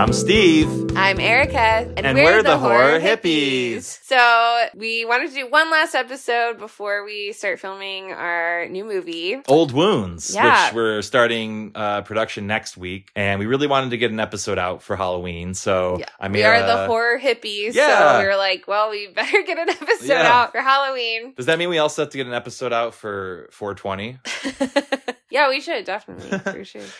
I'm Steve. I'm Erica, and, And we're the Horror Hippies. So we wanted to do one last episode before we start filming our new movie. Old Wounds, Yeah. which we're starting uh, production next week, and we really wanted to get an episode out for Halloween. So Yeah. I made we are the horror hippies, Yeah. so we were like, well, we better get an episode Yeah. out for Halloween. Does that mean we also have to get an episode out for 420? yeah, we should definitely for sure.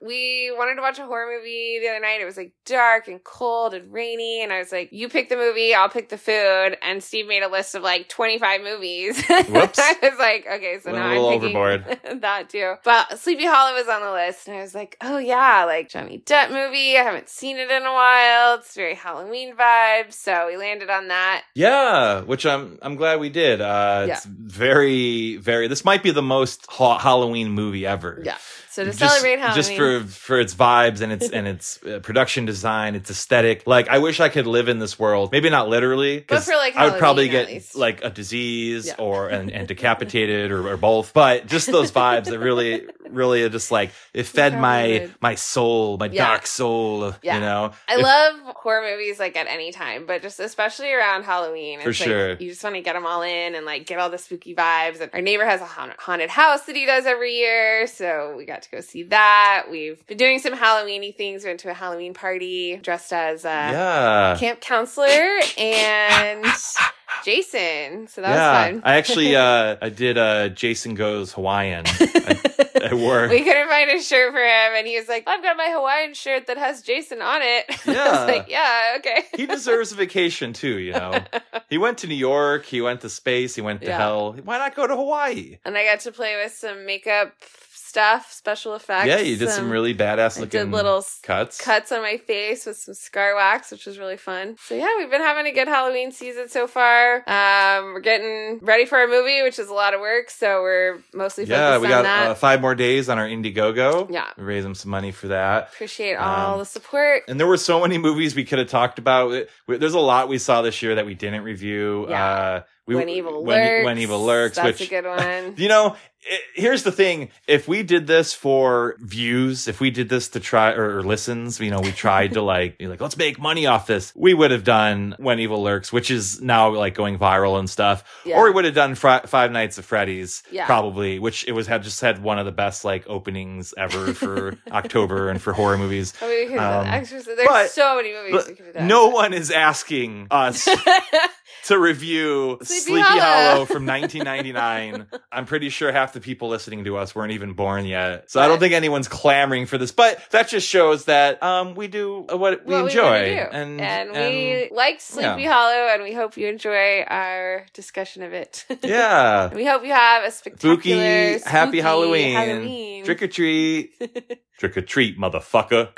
We wanted to watch a horror movie the other night. It was like dark and cold and rainy, and I was like, "You pick the movie, I'll pick the food." And Steve made a list of like twenty five movies. Whoops. I was like, "Okay, so Went now I'm picking overboard. that too." But Sleepy Hollow was on the list, and I was like, "Oh yeah, like Johnny Depp movie. I haven't seen it in a while. It's very Halloween vibes." So we landed on that. Yeah, which I'm I'm glad we did. Uh, It's very very. This might be the most ha- Halloween movie ever. Yeah. So to just, celebrate Halloween, just for for its vibes and its and its uh, production design, its aesthetic. Like I wish I could live in this world. Maybe not literally, But for, like, I would probably get like a disease Yeah. or and, and decapitated or, or both. But just those vibes that really really just like it fed my would. my soul, my Yeah. dark soul. Yeah. You know, I If- love horror movies like at any time, but just especially around Halloween. For it's sure. Like, you just want to get them all in and like get all the spooky vibes. And our neighbor has a haunted house that he does every year, so we got to go see that. We've been doing some Halloweeny things. We went to a Halloween party dressed as a yeah. camp counselor and Jason. So that yeah, was fun. I actually uh I did uh Jason Goes Hawaiian at, at work. we couldn't find a shirt for him, and he was like, "I've got my Hawaiian shirt that has Jason on it." I Yeah. was like, "Yeah, okay." he deserves a vacation too, you know. He went to New York, he went to space, he went to Yeah. hell. Why not go to Hawaii? and I got to play with some makeup stuff, special effects. yeah, you did some really badass I looking did little cuts. cuts on my face with some scar wax, which was really fun. So yeah, we've been having a good Halloween season so far. Um, we're getting ready for our movie, which is a lot of work, so we're mostly focused Yeah, we got uh, five more days on our Indiegogo. Yeah. We raised them some money for that. Appreciate all um, the support. And there were so many movies we could have talked about. There's a lot we saw this year that we didn't review. Yeah. Uh, we, when evil when, lurks. When evil lurks, That's which a good one. You know, i here's the thing. If we did this for views, if we did this to try or, or listens, you know, we tried to like be like, let's make money off this. We would have done When Evil Lurks, which is now like going viral and stuff. Yeah. Or we would have done Five Nights at Freddy's, Yeah. probably, which it was had just had one of the best like openings ever for October and for horror movies. I mean, we could have done Um, There's but- so many movies we could have done. no one is asking us to review Sleepy Sleepy, Hollow. Hollow. from 1999. I'm pretty sure half the people listening to us weren't even born yet. So I don't think anyone's clamoring for this, but that just shows that um, we do what we what enjoy. we want do. And, and, we like Sleepy yeah. Hollow, and we hope you enjoy our discussion of it. yeah. we hope you have a spectacular, Spooky, happy Halloween. Halloween. Trick or treat. Trick or treat, motherfucker.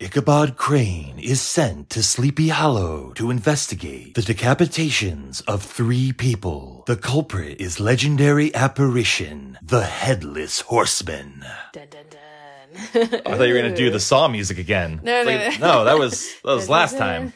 Ichabod Crane is sent to Sleepy Hollow to investigate the decapitations of three people. The culprit is legendary apparition, the Headless Horseman. Dun, dun, dun. I thought you were going to do the Saw music again. No, no, like- no. that was that was last time.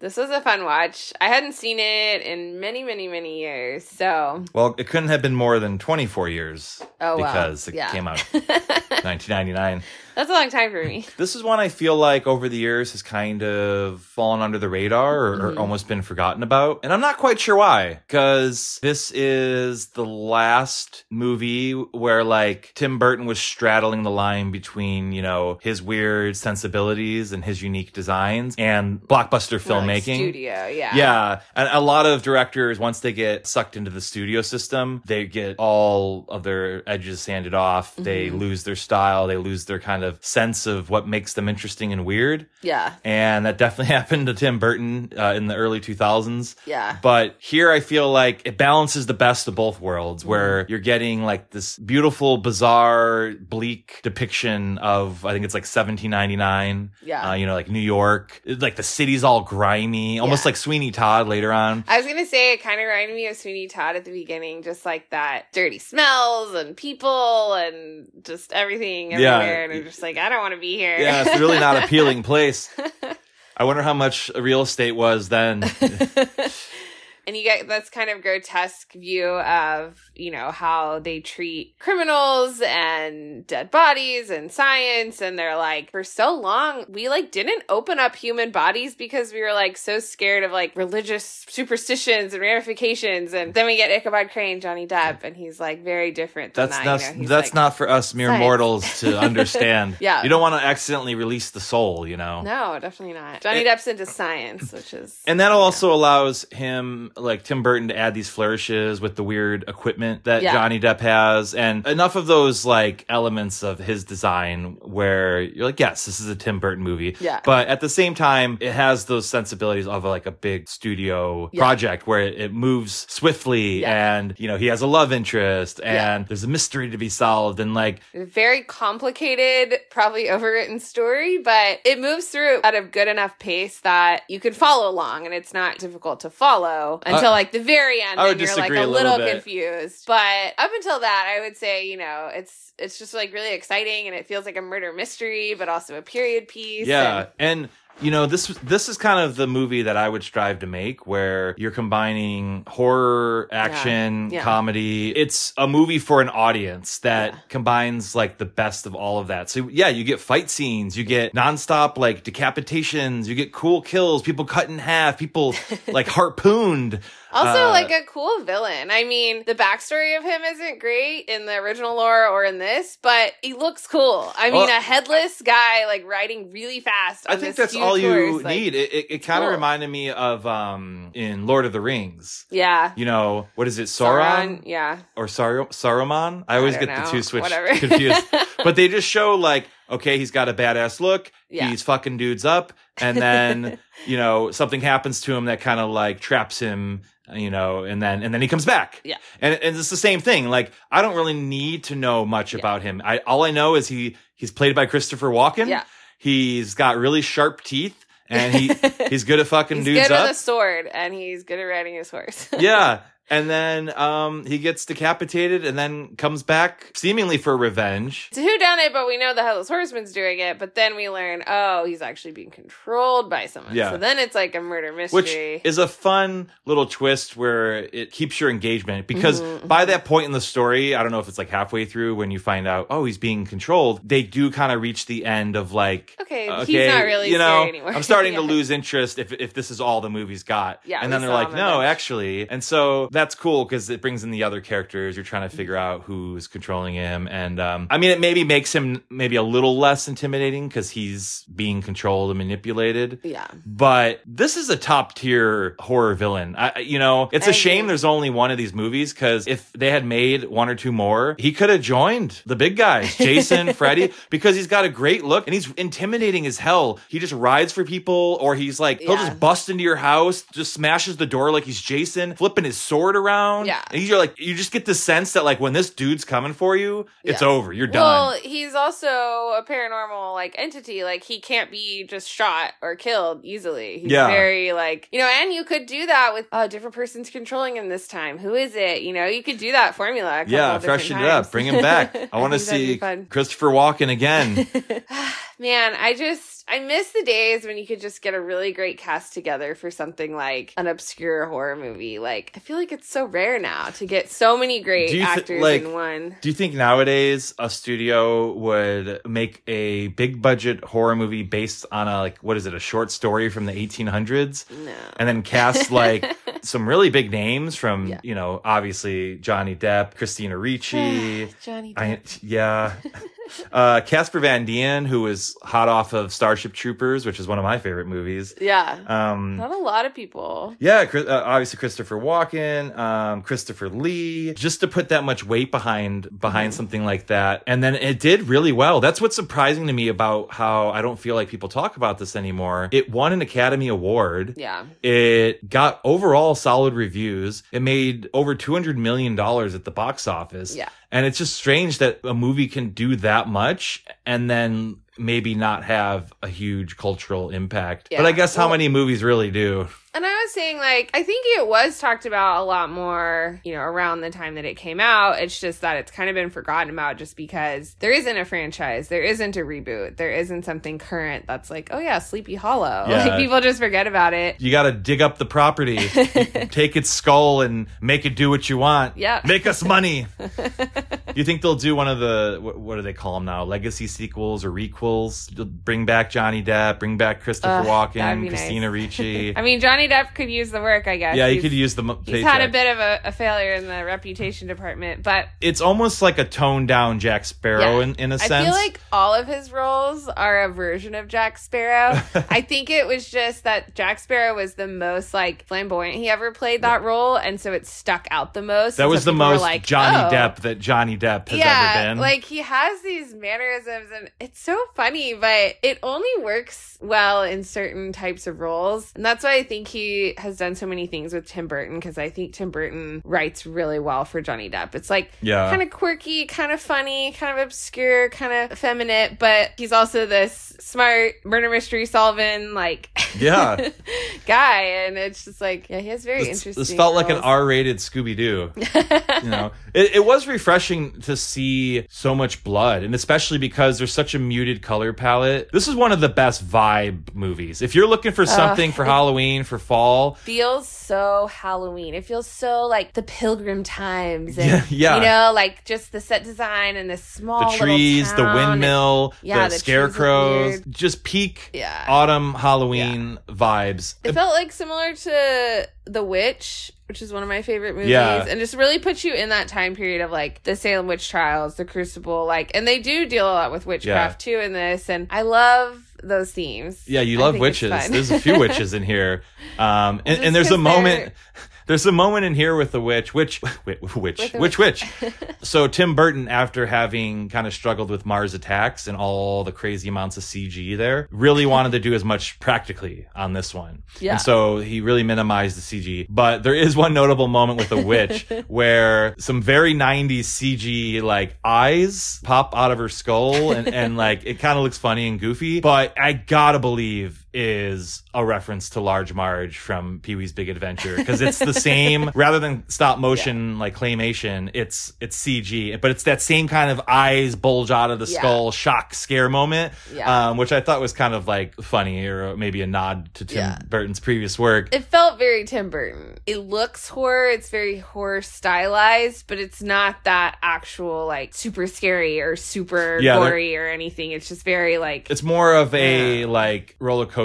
This was a fun watch. I hadn't seen it in many, many, many years. So, Well, it couldn't have been more than 24 years oh well. because it yeah. came out 1999. That's a long time for me. This is one I feel like over the years has kind of fallen under the radar or, or Mhm. almost been forgotten about. And I'm not quite sure why, because this is the last movie where like Tim Burton was straddling the line between, you know, his weird sensibilities and his unique designs and blockbuster More like filmmaking. studio, yeah. Yeah, and a lot of directors, once they get sucked into the studio system, they get all of their edges sanded off. They Mhm. lose their style. They lose their kind of sense of what makes them interesting and weird. Yeah. And that definitely happened to Tim Burton uh, in the early 2000s. Yeah. But here I feel like it balances the best of both worlds where you're getting like this beautiful, bizarre, bleak depiction of, I think it's like 1799. Yeah. Uh, you know, like New York. Like the city's all grimy, almost Yeah. like Sweeney Todd later on. I was gonna say it kind of reminded me of Sweeney Todd at the beginning, just like that dirty smells and people and just everything Yeah. everywhere. And I'm just like, I don't want to be here. Yeah, it's really not appealing place. I wonder how much real estate was then. and you get this kind of grotesque view of you know how they treat criminals and dead bodies and science and they're like for so long we like didn't open up human bodies because we were like so scared of like religious superstitions and ramifications and then we get ichabod crane johnny depp and he's like very different than That's that, not you know? That's like, not for us mere science. mortals to understand. Yeah. you don't want to accidentally release the soul, you know. no definitely not johnny It- depp's into science which is And that also allows him, like Tim Burton, to add these flourishes with the weird equipment that Yeah. Johnny Depp has, and enough of those like elements of his design where you're like, yes, this is a Tim Burton movie. Yeah. But at the same time, it has those sensibilities of like a big studio Yeah. project where it, it moves swiftly, Yeah. and you know he has a love interest, and there's a mystery to be solved, and like very complicated, probably overwritten story, but it moves through at a good enough pace that you can follow along and it's not difficult to follow uh, until like the very end I would and you're like a a little little bit. But up until that, I would say, you know, it's it's just like really exciting and it feels like a murder mystery, but also a period piece. Yeah, and- and you know this this is kind of the movie that I would strive to make, where you're combining horror, action, Yeah. comedy. It's a movie for an audience that Yeah. combines like the best of all of that. So yeah, you get fight scenes, you get nonstop like decapitations, you get cool kills, people cut in half, people like harpooned. Also, Uh, like a cool villain. I mean, the backstory of him isn't great in the original lore or in this, but he looks cool. I mean, Well- a headless guy like riding really fast. I think that's all you like- need. It, it, it kind of cool. reminded me of um in Lord of the Rings. Yeah. You know what is it, Sauron? Yeah. or Sar- Saruman. I always don't get the two switched confused. but they just show like, okay, he's got a badass look. Yeah. He's fucking dudes up, and then you know something happens to him that kind of like traps him. You know, and then and then he comes back. Yeah. and, and it's the same thing. Like I don't really need to know much Yeah. about him. I all I know is he he's played by Christopher Walken. Yeah. He's got really sharp teeth, and he he's good at fucking He's dudes good up. with a sword and he's good at riding his horse. yeah. And then um, he gets decapitated and then comes back seemingly for revenge. It's a who done it, but we know the Headless Horseman's doing it. But then we learn, oh, he's actually being controlled by someone. Yeah. So then it's like a murder mystery, Which is a fun little twist where it keeps your engagement because Mhm, by that point in the story, I don't know if it's like halfway through when you find out, oh, he's being controlled, they do kind of reach the end of like, okay, okay, he's not really you know, anymore. I'm starting to lose interest if if this is all the movie's got. Yeah, and then they're like, no, actually, and so that's cool because it brings in the other characters. You're trying to figure out who's controlling him, and um, I mean, it maybe makes him maybe a little less intimidating because he's being controlled and manipulated. Yeah. But this is a top tier horror villain. I, you know, it's a I shame agree. there's only one of these movies because if they had made one or two more, he could have joined the big guys, Jason, Freddy, because he's got a great look and he's intimidating as hell. He just rides for people or he's like, he'll Yeah. just bust into your house, just smashes the door like he's Jason, flipping his sword around. Yeah. And you're like, you just get the sense that like when this dude's coming for you, it's Yeah. over. You're done. Well, he's also a paranormal like entity. Like he can't be just shot or killed easily. He's Yeah. very like you know, and you could do that with oh, different person's controlling him this time. Who is it? You know, you could do that formula. a yeah, freshen it up. Bring him back. I want to think that'd be see. Christopher Walken again. Man, I just I miss the days when you could just get a really great cast together for something like an obscure horror movie. Like I feel like it's so rare now to get so many great you actors like- in one. Do you think nowadays a studio would make a big budget horror movie based on a like what is it a short story from the 1800s No. and then cast like some really big names from Yeah. you know obviously Johnny Depp, Christina Ricci, Johnny I, Depp. yeah, uh, Casper Van Dien who was hot off of Starship Troopers, which is one of my favorite movies. yeah. Um, Not a lot of people. yeah, Chris- uh, obviously Christopher Walken, um, Christopher Lee, just to put that much weight behind behind Mhm. something like that, and then it did really well. That's what's surprising to me about how I don't feel like people talk about this anymore. It won an Academy Award. Yeah. It got overall solid reviews. It made over two hundred million dollars at the box office. Yeah. And it's just strange that a movie can do that much and then maybe not have a huge cultural impact. Yeah. But I guess how many movies really do? And I was saying, like, I think it was talked about a lot more, you know, around the time that it came out. It's just that it's kind of been forgotten about just because there isn't a franchise, there isn't a reboot, there isn't something current that's like, oh yeah, Sleepy Hollow. Yeah. Like, people just forget about it. You got to dig up the property, take its skull, and make it do what you want. Yeah. Make us money. you think they'll do one of the, what, what do they call them now? Legacy sequels or requels? Bring back Johnny Depp, bring back Christopher Ugh, Walken, Christina nice. Ricci. I mean, Johnny Depp could use the work, I guess. yeah, He's- could use the He's had a bit of a, a failure in the reputation department, but It's almost like a toned down Jack Sparrow Yeah. in, in a I sense. I feel like all of his roles are a version of Jack Sparrow. I think it was just that Jack Sparrow was the most like flamboyant he ever played that role, and so it stuck out the most. that was so the most like, Johnny "Oh." Depp that Johnny Depp has yeah, ever been. like he has these mannerisms, and it's so funny, but it only works well in certain types of roles, and that's why I think he has done so many things with Tim Burton because I think Tim Burton writes really well for Johnny Depp. It's like yeah. kind of quirky, kind of funny, kind of obscure, kind of effeminate, but he's also this smart murder mystery solving like Yeah. guy, and it's just like yeah, he has very this, interesting. this felt like an. R-rated Scooby Doo. you know, it, it was refreshing to see so much blood, and especially because there's such a muted color palette. This is one of the best vibe movies. If you're looking for something for Halloween for fall, feels so Halloween. It feels so like the Pilgrim times, and Yeah, yeah. you know, like just the set design and the small the trees, the windmill, Yeah, the, the scarecrows, just peak Yeah. autumn Halloween vibes. It felt like similar to The Witch, which is one of my favorite movies, Yeah. and just really puts you in that time period of like the Salem witch trials, the Crucible, like, and they do deal a lot with witchcraft too in this, and I love those themes. Yeah, you I love witches. There's a few witches in here, um, and, and there's a moment. There's a moment in here with the witch, which, which, which, which, which. so Tim Burton, after having kind of struggled with Mars Attacks and all the crazy amounts of CG there, really wanted to do as much practically on this one. Yeah. And so he really minimized the CG. But there is one notable moment with the witch where some very 90s CG like eyes pop out of her skull and, and like it kind of looks funny and goofy. But I gotta believe is a reference to Large Marge from Pee Wee's Big Adventure because it's the same rather than stop motion like claymation it's it's CG but it's that same kind of eyes bulge out of the Yeah. skull shock scare moment Yeah. um, which I thought was kind of like funny or maybe a nod to Tim Yeah. Burton's previous work It felt very Tim Burton. It looks horror. It's very horror stylized, but it's not that actual like super scary or super Yeah, gory or anything. It's just very like it's more of a Yeah. like roller coaster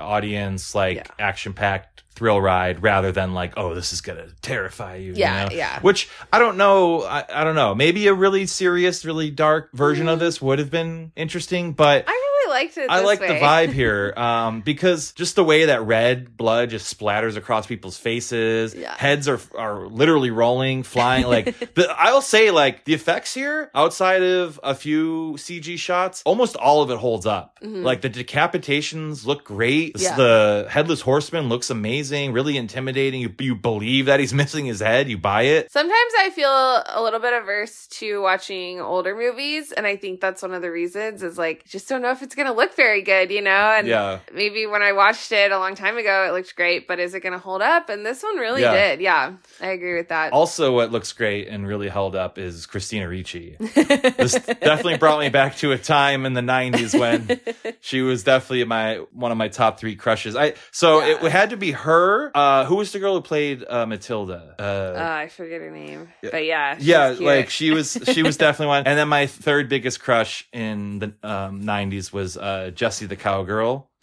audience like Yeah. action packed thrill ride rather than like oh this is gonna terrify you you Yeah, know? yeah. which i don't know I, I don't know maybe a really serious really dark version Mm. of this would have been interesting but I really liked it. I like the vibe here um, because just the way that red blood just splatters across people's faces, Yeah. heads are are literally rolling, flying. Like but I'll say, like the effects here, outside of a few CG shots, almost all of it holds up. Mhm. Like the decapitations look great. Yeah. The headless horseman looks amazing, really intimidating. You you believe that he's missing his head. You buy it. Sometimes I feel a little bit averse to watching older movies, and I think that's one of the reasons. Is like just don't know if it's gonna look very good, you know. And Yeah. maybe when I watched it a long time ago, it looked great, but is it gonna hold up? And this one really Yeah. did. Yeah, I agree with that. Also, what looks great and really held up is Christina Ricci. this definitely brought me back to a time in the 90s when she was definitely my one of my top three crushes i so Yeah. it had to be her uh who was the girl who played uh matilda uh, Uh, I forget her name, but yeah, yeah like she was she was definitely one and then my third biggest crush in the um 90s was uh jessie the cowgirl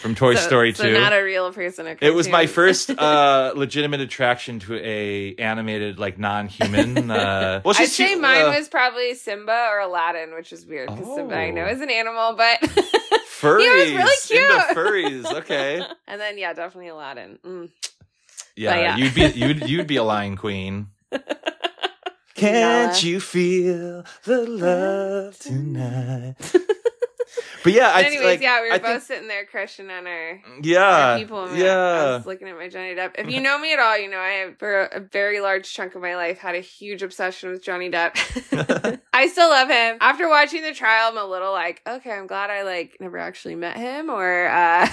from toy So- story so 2 not a real person. a it was my first uh legitimate attraction to a animated like non-human uh well I'd say she- mine uh, was probably Simba or Aladdin, which is weird because Simba I know Oh. is an animal, but furries really cute. into furries okay and then yeah, definitely Aladdin. Mm. Yeah, yeah. you'd be you'd you'd be a lion queen. Can't you feel the love tonight? But yeah, I But anyways, like, yeah, we were I both think, sitting there crushing on our, yeah, our people. and I yeah. was looking at my Johnny Depp. If you know me at all, you know I have for a very large chunk of my life had a huge obsession with Johnny Depp. I still love him. After watching the trial, I'm a little like, okay, I'm glad I like never actually met him or uh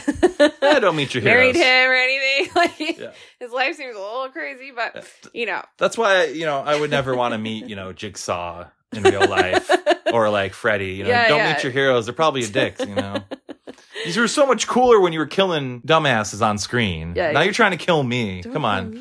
I don't meet your married him or anything. Like Yeah. his life seems a little crazy, but you know. That's why you know I would never want to meet you know Jigsaw in real life or like Freddy. You know, Yeah, don't yeah. meet your heroes; they're probably a dicks. You know, these were so much cooler when you were killing dumbasses on screen. Yeah, now you're trying to kill me. Come on.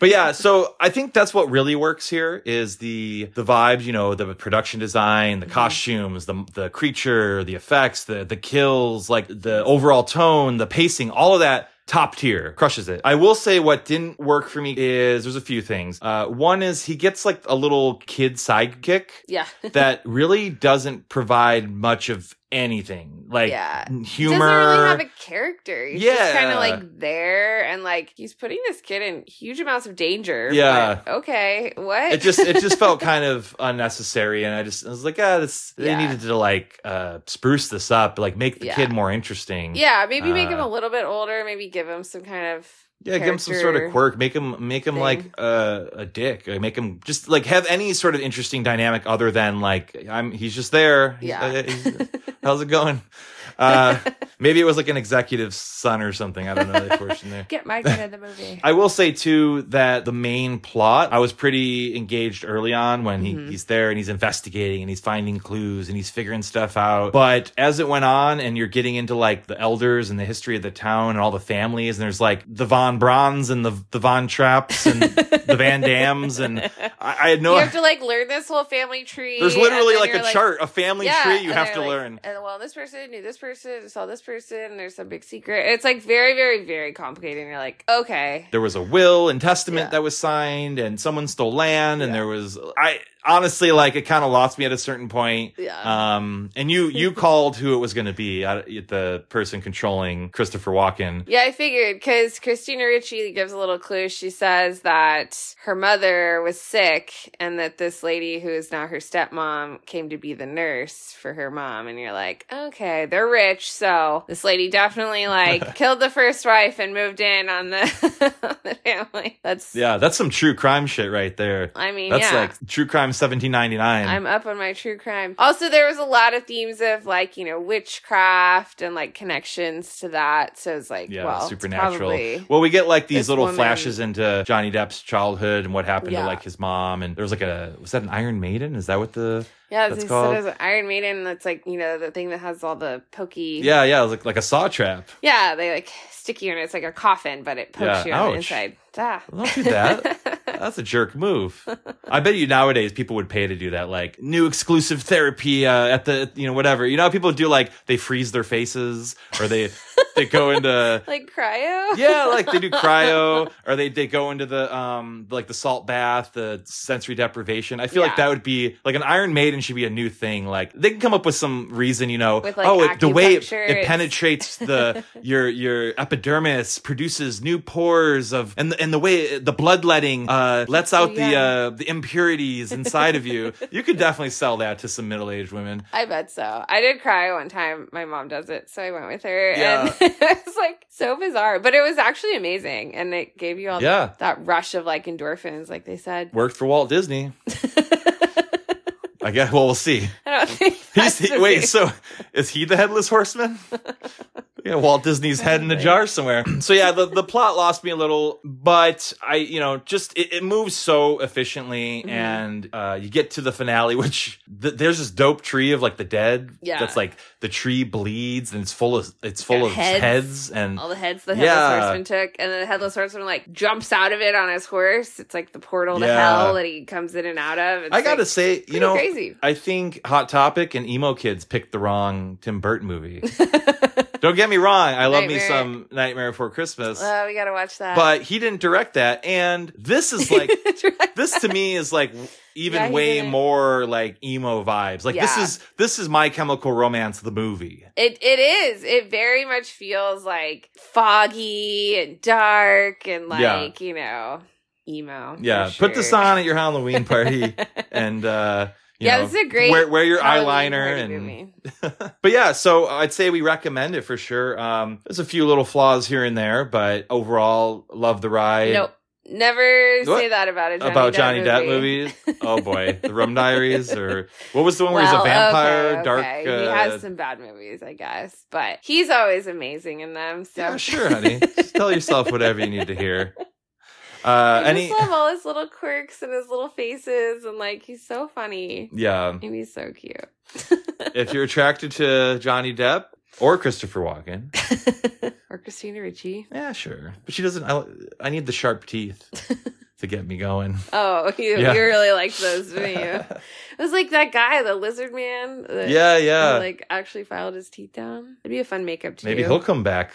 But yeah, so I think that's what really works here is the the vibes, you know, the production design, Mm-hmm. the costumes, the the creature, the effects, the the kills, like the overall tone, the pacing, all of that top tier crushes it i will say what didn't work for me is there's a few things uh one is he gets like a little kid sidekick Yeah. that really doesn't provide much of anything like Yeah. humor doesn't really have a character. He's just kind of like there and like he's putting this kid in huge amounts of danger. Yeah. but okay. What? it just it just felt kind of unnecessary and i just I was like ah this they Yeah. needed to like uh spruce this up like make the Yeah. kid more interesting yeah, maybe make him Uh, a little bit older. Maybe give him some kind of yeah give him some sort of quirk make him make him thing. like uh, a dick Like, make him just like have any sort of interesting dynamic other than like i'm he's just there He's- Yeah. uh, he's- how's it going uh maybe it was like an executive son or something i don't know the portion there Get my kid in the movie. I will say too that the main plot, I was pretty engaged early on when he, Mhm. he's there and he's investigating and he's finding clues and he's figuring stuff out. But as it went on and you're getting into like the elders and the history of the town and all the families, and there's like the Von Brauns and the, the Von Trapps and the Van Dams, and I, I had no. you have to like learn this whole family tree. there's literally like a you're chart, a family Yeah, tree you have to like- learn. And well, this person knew this person, saw this person, and there's some big secret. It's like very, very, very complicated. And you're like, okay, there was a will and testament Yeah. that was signed and someone stole land and Yeah. there was i honestly like it kind of lost me at a certain point yeah. um and you you called who it was going to be uh, the person controlling christopher walken Yeah, I figured because Christina Ricci gives a little clue. She says that her mother was sick and that this lady who is now her stepmom came to be the nurse for her mom. And you're like, okay, they're rich. So this lady definitely like killed the first wife and moved in on the, on the family. That's, yeah that's some true crime shit right there I mean, that's yeah. like true crime 1799 I'm up on my true crime. Also, there was a lot of themes of like, you know, witchcraft and like connections to that. So it's like, yeah well, supernatural well we get like these little woman- flashes into johnny depp's childhood and what happened Yeah. to like his mom and there was like a was that an iron maiden is that what the Yeah, That's called- said Iron Maiden. That's like you know the thing that has all the pokey. yeah yeah it was like like a saw trap yeah. They like stick you in. It's like a coffin, but it pokes Yeah, you on the inside. Ah. Don't do that. That's a jerk move. I bet you nowadays people would pay to do that, like new exclusive therapy uh, at the, you know, whatever. You know, people do like they freeze their faces or they they go into like cryo. yeah, like they do cryo or they they go into the um like the salt bath, the sensory deprivation. I feel like that would be like an Iron Maiden should be a new thing. Like they can come up with some reason, you know, like, oh, it, the way it, it penetrates the your your epidermis produces new pores of and the, and the way the bloodletting uh lets out the uh the impurities inside of you. You could definitely sell that to some middle-aged women. I bet so. I did cryo one time. My mom does it, so I went with her, Yeah. and it was like so bizarre, but it was actually amazing, and it gave you all Yeah. that rush of like endorphins, like they said. Worked for Walt Disney. I guess well we'll see. I don't think He's he, wait, so is he the headless horseman? yeah, Walt Disney's head in a jar somewhere. So yeah, the, the plot lost me a little, but I, you know, just it, it moves so efficiently, Mhm. and uh, you get to the finale, which th- there's this dope tree of like the dead. Yeah. that's like the tree bleeds and it's full of it's full Got of heads. heads, and all the heads the headless Yeah. horseman took, and then the headless horseman like jumps out of it on his horse. It's like the portal to hell that he comes in and out of. It's I gotta like, say, you know, crazy. I think Hot Topic and Emo Kids picked the wrong Tim Burton movie. Don't get me wrong, I love me some Nightmare Before Christmas. Oh, we gotta watch that. but he didn't direct that and this is like this to me is like even Yeah, way didn't. more like emo vibes like this is this is my chemical romance the movie It it is. It very much feels like foggy and dark and like Yeah. you know emo. yeah put this on at your halloween party and uh yeah, know, this is a great. wear, wear your eyeliner and but yeah, so I'd say we recommend it for sure. Um, there's a few little flaws here and there, but overall, love the ride. Nope. Never What? say that about a Johnny About Depp Johnny Depp movie. movies. Oh boy, the Rum Diaries, or what was the one where he's a vampire? okay, Dark. okay. Uh, he has some bad movies, I guess, but he's always amazing in them. So yeah, sure, honey. Just tell yourself whatever you need to hear. Uh, I just love all his little quirks and his little faces, and like he's so funny Yeah, and he's so cute. if you're attracted to Johnny Depp or Christopher Walken, or Christina Ricci. yeah, sure. But she doesn't. I, I need the sharp teeth to get me going. Oh, you, Yeah. you really liked those, didn't you? It was like that guy, the lizard man. that- Yeah, who, yeah. like actually filed his teeth down. It'd be a fun makeup too. Maybe he'll come back.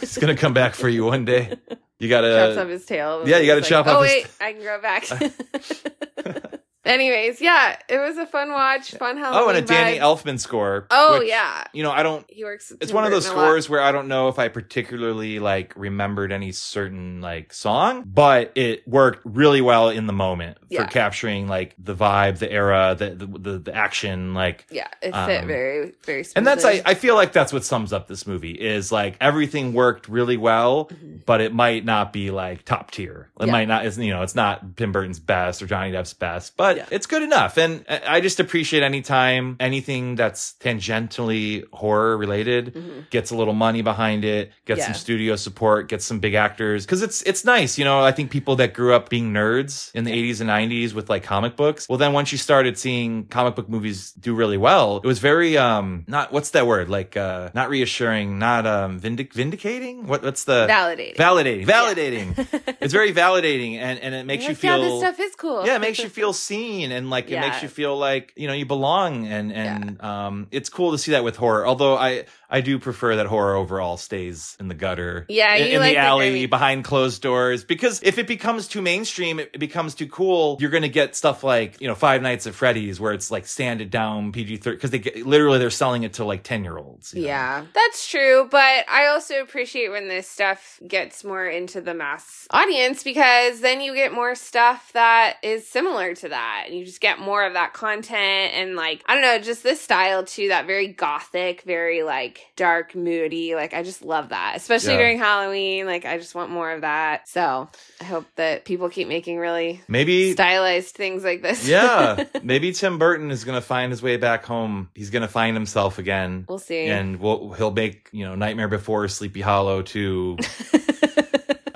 He's gonna come back for you one day. You gotta. Chop off his tail. yeah, you gotta It's chop like, off Oh his wait, I can grow back. Anyways, yeah, it was a fun watch, fun Halloween. Oh, and a Danny. Elfman score. Oh which, yeah, You know, I don't. he works. It's one of those Burton a lot. scores where I don't know if I particularly like remembered any certain like song, but it worked really well in the moment Yeah. for capturing like the vibe, the era, the the the, the action, like. Yeah, it fit Um, very, very. And that's I. I feel like that's what sums up this movie is like everything worked really well, Mhm. but it might not be like top tier. It Yeah. might not, is you know, it's not Tim Burton's best or Johnny Depp's best, but Yeah. it's good enough. And I just appreciate anytime anything that's tangentially horror related Mhm. gets a little money behind it, gets Yeah. some studio support, gets some big actors. Cause it's, it's nice. You know, I think people that grew up being nerds in the 80s and 90s with like comic books, well, then once you started seeing comic book movies do really well, it was very, um, not, what's that word? Like, uh, not reassuring, not, um, vindic- vindicating? What, what's the, validating. validating, validating. it's very validating and, and it makes you feel, Yeah, this stuff is cool. yeah, it makes you feel seen and like it makes you feel like you know you belong and and um it's cool to see that with horror. Although I I do prefer that horror overall stays in the gutter. Yeah, in, in like the the alley grimy- behind closed doors because if it becomes too mainstream, it, becomes too cool. You're gonna get stuff like you know Five Nights at Freddy's where it's like sanded down PG thirteen because they get, literally they're selling it to like ten year olds. Yeah, that's true. But I also appreciate when this stuff gets more into the mass audience because then you get more stuff that is similar to that. And you just get more of that content and, like, I don't know, just this style too, that very gothic, very like dark, moody. Like, I just love that, especially Yeah. during Halloween. Like, I just want more of that. So I hope that people keep making really Maybe stylized things like this. yeah, maybe Tim Burton is gonna find his way back home. He's gonna find himself again. we'll see. and we'll, he'll make you know Nightmare Before Sleepy Hollow too.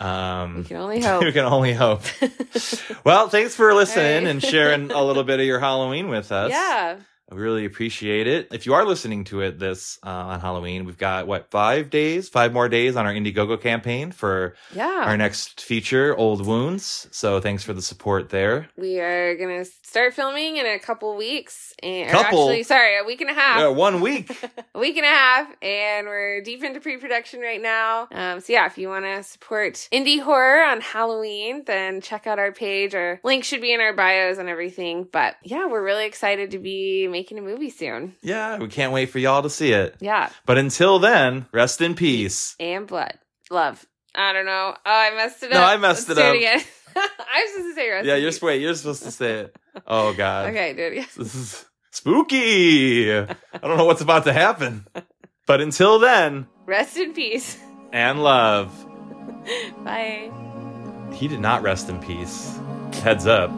we Um, can only hope. we can only hope. Well, thanks for listening Right. and sharing a little bit of your Halloween with us. yeah. I really appreciate it. If you are listening to it this uh, on Halloween, we've got what five days, five more days on our Indiegogo campaign for Yeah. our next feature, Old Wounds. So thanks for the support there. We are gonna start filming in a couple weeks, and Couple? actually, sorry, a week and a half. Yeah, one week. a week and a half, and we're deep into pre-production right now. Um, so yeah, if you want to support indie horror on Halloween, then check out our page. Our link should be in our bios and everything. But yeah, we're really excited to be making a movie soon. yeah, we can't wait for y'all to see it. Yeah, But until then, rest in peace. and blood, love. I don't know. Oh, I messed it No, up. I messed Let's it do up. again. I'm supposed to say rest. Yeah, in you're peace. wait, you're supposed to say it. Oh god. Okay, do it again. This is spooky. I don't know what's about to happen. But until then, Rest in peace. and love. Bye. He did not rest in peace. Heads up.